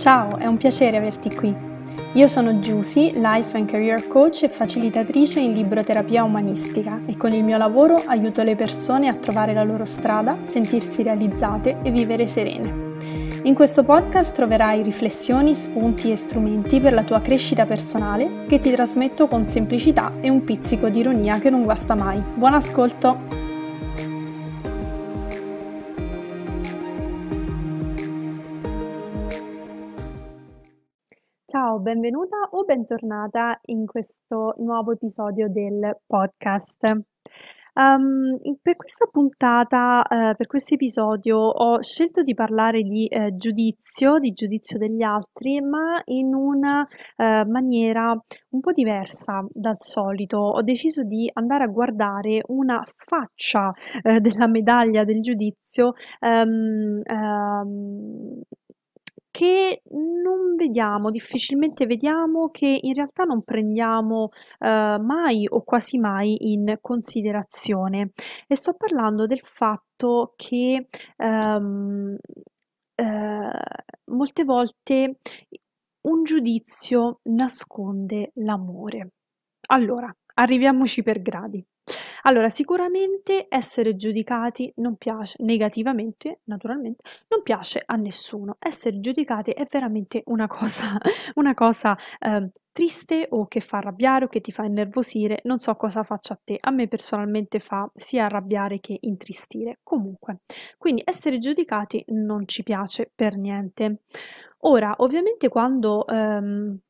Ciao, è un piacere averti qui. Io sono Giusy, Life and Career Coach e facilitatrice in libroterapia umanistica e con il mio lavoro aiuto le persone a trovare la loro strada, sentirsi realizzate e vivere serene. In questo podcast troverai riflessioni, spunti e strumenti per la tua crescita personale che ti trasmetto con semplicità e un pizzico di ironia che non guasta mai. Buon ascolto! Ciao, benvenuta o bentornata in questo nuovo episodio del podcast. Um, per questa puntata, uh, per questo episodio, ho scelto di parlare di uh, giudizio, di giudizio degli altri, ma in una uh, maniera un po' diversa dal solito. Ho deciso di andare a guardare una faccia della medaglia del giudizio um, um, che non vediamo, difficilmente vediamo, che in realtà non prendiamo eh, mai o quasi mai in considerazione. E sto parlando del fatto che ehm, eh, molte volte un giudizio nasconde l'amore. Allora, arriviamoci per gradi. Allora, sicuramente essere giudicati non piace negativamente, naturalmente, non piace a nessuno. Essere giudicati è veramente una cosa, una cosa eh, triste o che fa arrabbiare o che ti fa innervosire, non so cosa faccia a te. A me personalmente fa sia arrabbiare che intristire. Comunque, quindi essere giudicati non ci piace per niente. Ora, ovviamente quando ehm, eh,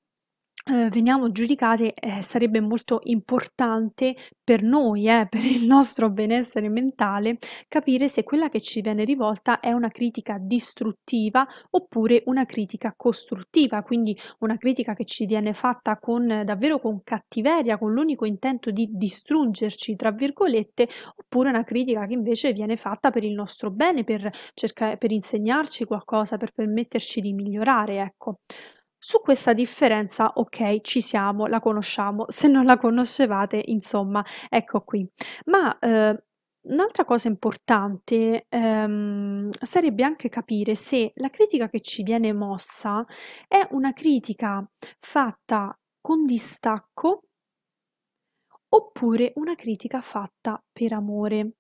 veniamo giudicate, eh, sarebbe molto importante per noi, eh, per il nostro benessere mentale, capire se quella che ci viene rivolta è una critica distruttiva oppure una critica costruttiva, quindi una critica che ci viene fatta con davvero con cattiveria, con l'unico intento di distruggerci, tra virgolette, oppure una critica che invece viene fatta per il nostro bene, per, cercare, per insegnarci qualcosa, per permetterci di migliorare, ecco. Su questa differenza, ok, ci siamo, la conosciamo. Se non la conoscevate, insomma, ecco qui. Ma eh, un'altra cosa importante ehm, sarebbe anche capire se la critica che ci viene mossa è una critica fatta con distacco oppure una critica fatta per amore.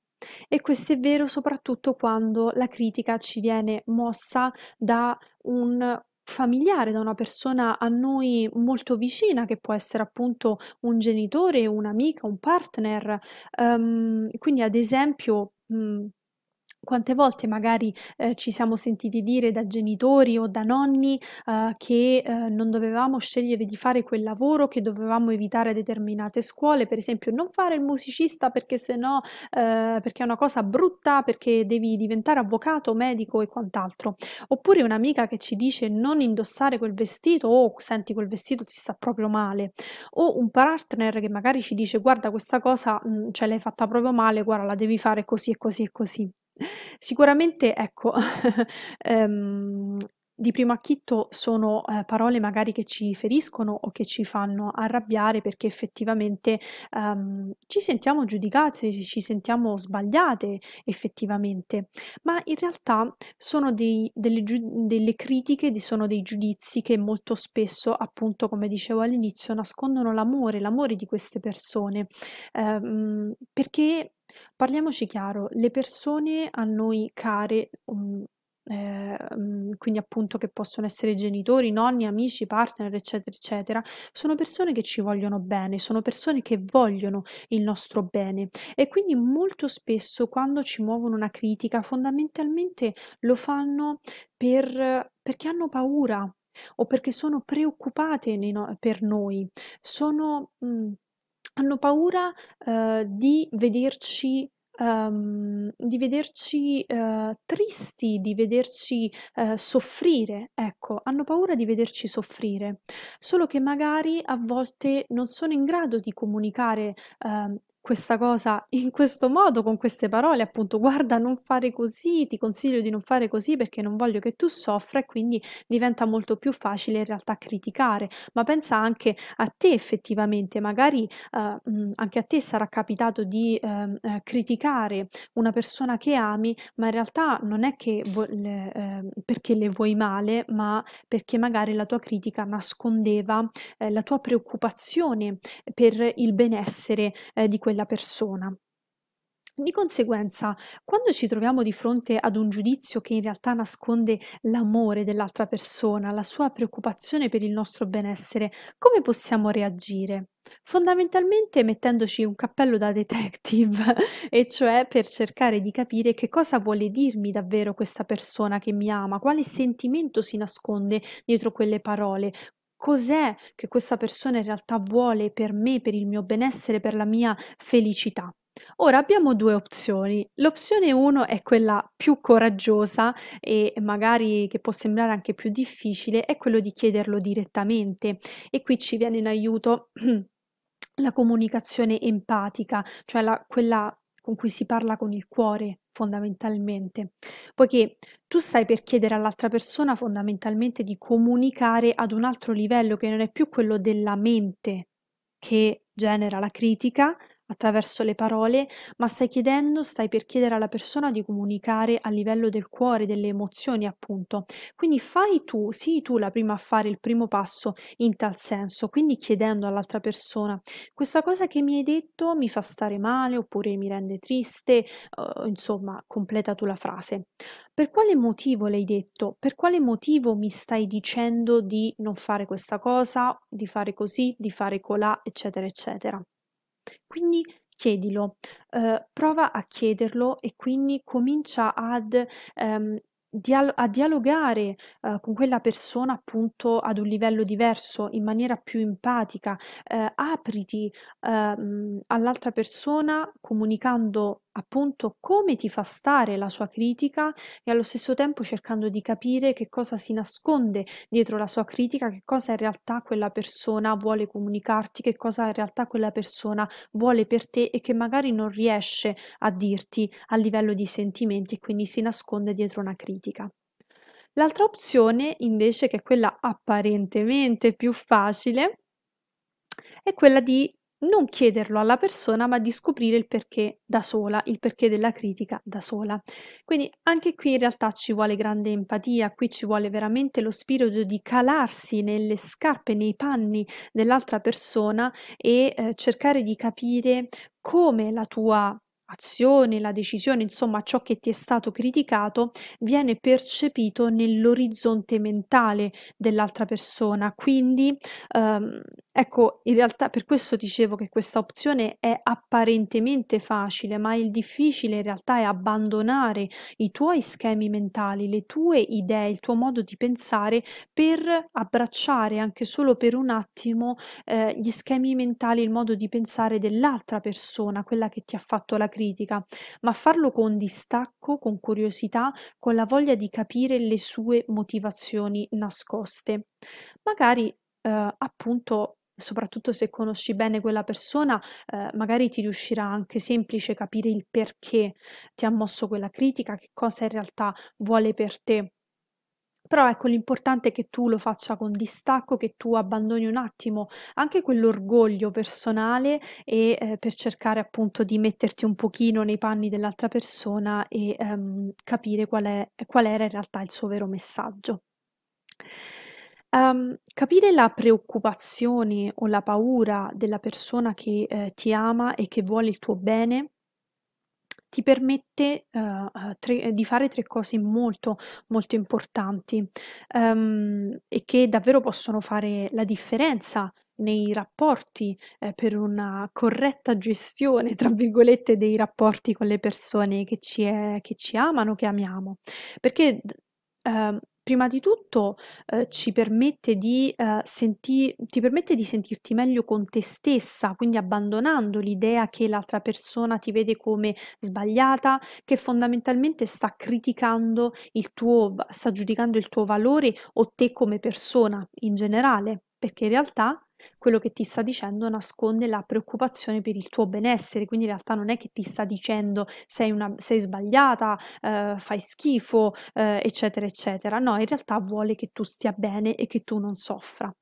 E questo è vero soprattutto quando la critica ci viene mossa da un familiare, da una persona a noi molto vicina, che può essere appunto un genitore, un'amica, un partner. Um, quindi, ad esempio, mh, quante volte magari eh, ci siamo sentiti dire da genitori o da nonni eh, che eh, non dovevamo scegliere di fare quel lavoro, che dovevamo evitare determinate scuole, per esempio non fare il musicista perché sennò eh, perché è una cosa brutta, perché devi diventare avvocato, medico e quant'altro. Oppure un'amica che ci dice non indossare quel vestito o oh, senti quel vestito ti sta proprio male. O un partner che magari ci dice guarda questa cosa mh, mm, ce l'hai fatta proprio male, guarda la devi fare così e così e così. Sicuramente, ecco, ehm, di primo acchito sono, ehm, parole magari che ci feriscono o che ci fanno arrabbiare perché effettivamente, ehm, ci sentiamo giudicate, ci sentiamo sbagliate effettivamente, ma in realtà sono dei delle delle critiche, sono dei giudizi che molto spesso, appunto, come dicevo all'inizio, nascondono l'amore, l'amore di queste persone, ehm, perché Parliamoci chiaro, le persone a noi care, um, ehm, quindi appunto che possono essere genitori, nonni, amici, partner, eccetera, eccetera, sono persone che ci vogliono bene, sono persone che vogliono il nostro bene. E quindi molto spesso quando ci muovono una critica, fondamentalmente lo fanno per, perché hanno paura o perché sono preoccupate no- per noi, sono... Mm, hanno paura, ehm, di vederci ehm, di vederci, ehm, tristi, di vederci, ehm, soffrire, ecco, hanno paura di vederci soffrire. Solo che magari a volte non sono in grado di comunicare, ehm, questa cosa in questo modo, con queste parole, appunto, guarda, non fare così, ti consiglio di non fare così perché non voglio che tu soffra e quindi diventa molto più facile in realtà criticare. Ma pensa anche a te effettivamente, magari uh, anche a te sarà capitato di uh, uh, criticare una persona che ami, ma in realtà non è che vo- le, ehm, perché le vuoi male, ma perché magari la tua critica nascondeva eh, la tua preoccupazione per il benessere eh, di quella persona. Di conseguenza, quando ci troviamo di fronte ad un giudizio che in realtà nasconde l'amore dell'altra persona, la sua preoccupazione per il nostro benessere, come possiamo reagire? Fondamentalmente mettendoci un cappello da detective, e cioè per cercare di capire che cosa vuole dirmi davvero questa persona che mi ama, quale sentimento si nasconde dietro quelle parole, cos'è che questa persona in realtà vuole per me, per il mio benessere, per la mia felicità. Ora abbiamo due opzioni. L'opzione 1 è quella più coraggiosa e magari che può sembrare anche più difficile, è quello di chiederlo direttamente e qui ci viene in aiuto la comunicazione empatica, cioè la, quella con cui si parla con il cuore fondamentalmente, poiché tu stai per chiedere all'altra persona fondamentalmente di comunicare ad un altro livello che non è più quello della mente che genera la critica, attraverso le parole, ma stai chiedendo, stai per chiedere alla persona di comunicare a livello del cuore, delle emozioni, appunto. Quindi fai tu, sii tu la prima a fare il primo passo in tal senso, quindi chiedendo all'altra persona, questa cosa che mi hai detto mi fa stare male oppure mi rende triste, uh, insomma, completa tu la frase. Per quale motivo l'hai detto? Per quale motivo mi stai dicendo di non fare questa cosa, di fare così, di fare colà, eccetera, eccetera. Quindi chiedilo, eh, prova a chiederlo e quindi comincia ad ehm, dial- a dialogare eh, con quella persona appunto ad un livello diverso, in maniera più empatica, eh, apriti ehm, all'altra persona comunicando appunto come ti fa stare la sua critica e allo stesso tempo cercando di capire che cosa si nasconde dietro la sua critica, che cosa in realtà quella persona vuole comunicarti, che cosa in realtà quella persona vuole per te e che magari non riesce a dirti a livello di sentimenti e quindi si nasconde dietro una critica. L'altra opzione invece, che è quella apparentemente più facile, è quella di non chiederlo alla persona, ma di scoprire il perché da sola, il perché della critica da sola. Quindi anche qui in realtà ci vuole grande empatia, qui ci vuole veramente lo spirito di calarsi nelle scarpe, nei panni dell'altra persona e eh, cercare di capire come la tua azione, la decisione, insomma ciò che ti è stato criticato viene percepito nell'orizzonte mentale dell'altra persona. Quindi ehm, ecco, in realtà per questo dicevo che questa opzione è apparentemente facile, ma il difficile in realtà è abbandonare i tuoi schemi mentali, le tue idee, il tuo modo di pensare per abbracciare anche solo per un attimo eh, gli schemi mentali, il modo di pensare dell'altra persona, quella che ti ha fatto la critica critica, ma farlo con distacco, con curiosità, con la voglia di capire le sue motivazioni nascoste. Magari eh, appunto soprattutto se conosci bene quella persona, eh, magari ti riuscirà anche semplice capire il perché ti ha mosso quella critica, che cosa in realtà vuole per te. Però ecco, l'importante è che tu lo faccia con distacco, che tu abbandoni un attimo anche quell'orgoglio personale e eh, per cercare appunto di metterti un pochino nei panni dell'altra persona e ehm, capire qual, è, qual era in realtà il suo vero messaggio. Um, capire la preoccupazione o la paura della persona che eh, ti ama e che vuole il tuo bene ti permette uh, tre, di fare tre cose molto molto importanti um, e che davvero possono fare la differenza nei rapporti eh, per una corretta gestione, tra virgolette, dei rapporti con le persone che ci, è, che ci amano, che amiamo. Perché eh, prima di tutto eh, ci permette di, eh, senti- ti permette di sentirti meglio con te stessa, quindi abbandonando l'idea che l'altra persona ti vede come sbagliata, che fondamentalmente sta criticando il tuo, sta giudicando il tuo valore o te come persona in generale, perché in realtà quello che ti sta dicendo nasconde la preoccupazione per il tuo benessere, quindi in realtà non è che ti sta dicendo sei, una, sei sbagliata, eh, fai schifo, eh, eccetera, eccetera. No, in realtà vuole che tu stia bene e che tu non soffra.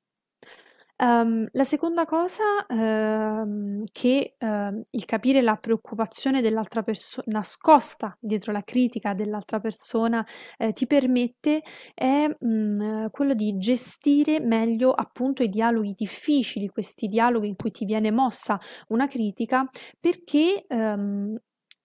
Um, la seconda cosa, ehm, che, ehm, il capire la preoccupazione dell'altra perso nascosta dietro la critica dell'altra persona, ehm, ti permette è, mhmm, quello di gestire meglio appunto i dialoghi difficili, questi dialoghi in cui ti viene mossa una critica perché, ehm,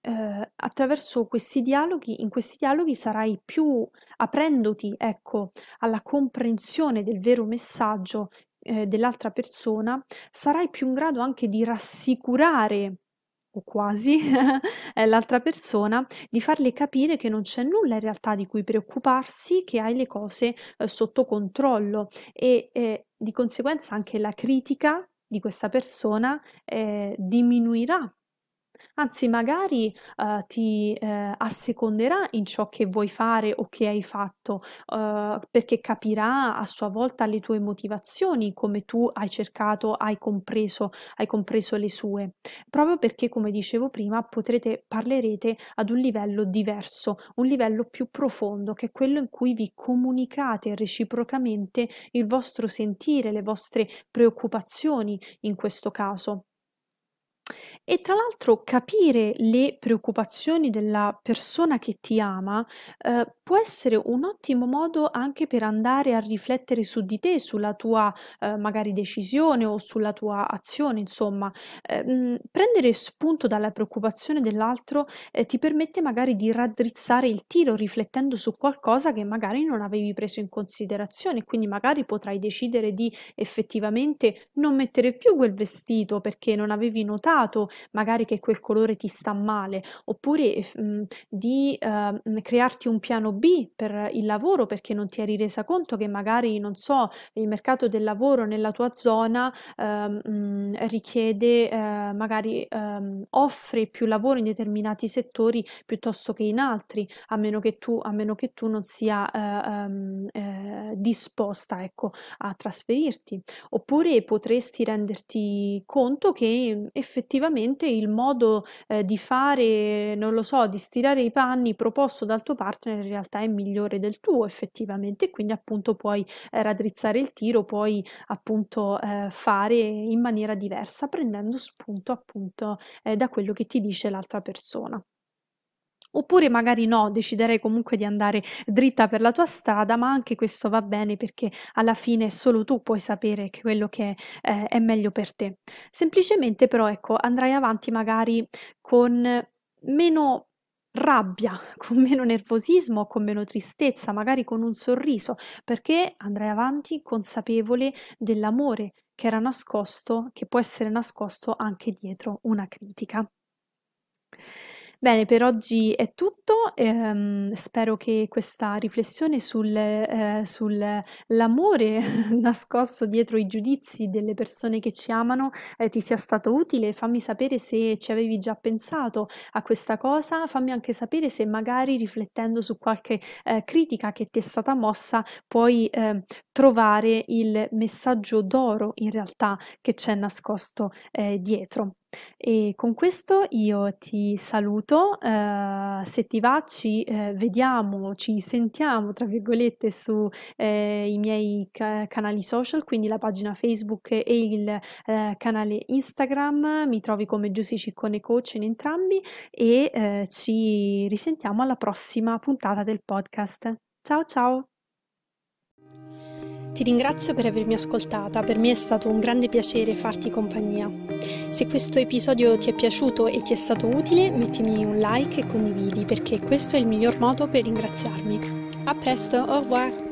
ehm, attraverso questi dialoghi in questi dialoghi sarai più aprendoti, ecco, alla comprensione del vero messaggio eh, dell'altra persona, sarai più in grado anche di rassicurare o quasi eh, l'altra persona, di farle capire che non c'è nulla in realtà di cui preoccuparsi, che hai le cose eh, sotto controllo. E eh, di conseguenza anche la critica di questa persona eh, diminuirà anzi magari uh, ti uh, asseconderà in ciò che vuoi fare o che hai fatto, uh, perché capirà a sua volta le tue motivazioni, come tu hai cercato, hai compreso, hai compreso le sue, proprio perché, come dicevo prima, potrete, parlerete ad un livello diverso, un livello più profondo, che è quello in cui vi comunicate reciprocamente il vostro sentire, le vostre preoccupazioni in questo caso. E tra l'altro capire le preoccupazioni della persona che ti ama, ehm, può essere un ottimo modo anche per andare a riflettere su di te, sulla tua, ehm, magari decisione o sulla tua azione, insomma. Ehm, prendere spunto dalla preoccupazione dell'altro, ehm, ti permette magari di raddrizzare il tiro riflettendo su qualcosa che magari non avevi preso in considerazione, quindi magari potrai decidere di effettivamente non mettere più quel vestito perché non avevi notato magari che quel colore ti sta male, oppure mh, di uh, crearti un piano B per il lavoro perché non ti eri resa conto che magari, non so, il mercato del lavoro nella tua zona uh, mh, richiede, uh, magari um, offre più lavoro in determinati settori piuttosto che in altri, a meno che tu, a meno che tu non sia um, disposta ecco, a trasferirti. Oppure potresti renderti conto che effettivamente probabilmente il modo eh, di fare, non lo so, di stirare i panni proposto dal tuo partner in realtà è migliore del tuo effettivamente, quindi appunto puoi eh, raddrizzare il tiro, puoi appunto eh, fare in maniera diversa prendendo spunto appunto eh, da quello che ti dice l'altra persona. Oppure magari no, deciderei comunque di andare dritta per la tua strada, ma anche questo va bene perché alla fine solo tu puoi sapere che quello che eh, è meglio per te. Semplicemente però ecco, andrai avanti magari con meno rabbia, con meno nervosismo, con meno tristezza, magari con un sorriso, perché andrai avanti consapevole dell'amore che era nascosto, che può essere nascosto anche dietro una critica. Bene, per oggi è tutto. Ehm, spero che questa riflessione sul, eh, sull'amore nascosto dietro i giudizi delle persone che ci amano eh, ti sia stato utile. Fammi sapere se ci avevi già pensato a questa cosa. Fammi anche sapere se magari riflettendo su qualche eh, critica che ti è stata mossa puoi ehm, trovare il messaggio d'oro in realtà che c'è nascosto eh, dietro. E con questo io ti saluto, eh, se ti va ci eh, vediamo, ci sentiamo tra virgolette su eh, miei ca- canali social, quindi la pagina Facebook e il eh, canale Instagram, mi trovi come Giussi Ciccone Coach in entrambi e eh, ci risentiamo alla prossima puntata del podcast. Ciao ciao! Ti ringrazio per avermi ascoltata, per me è stato un grande piacere farti compagnia. Se questo episodio ti è piaciuto e ti è stato utile, mettimi un like e condividi perché questo è il miglior modo per ringraziarmi. A presto, au revoir!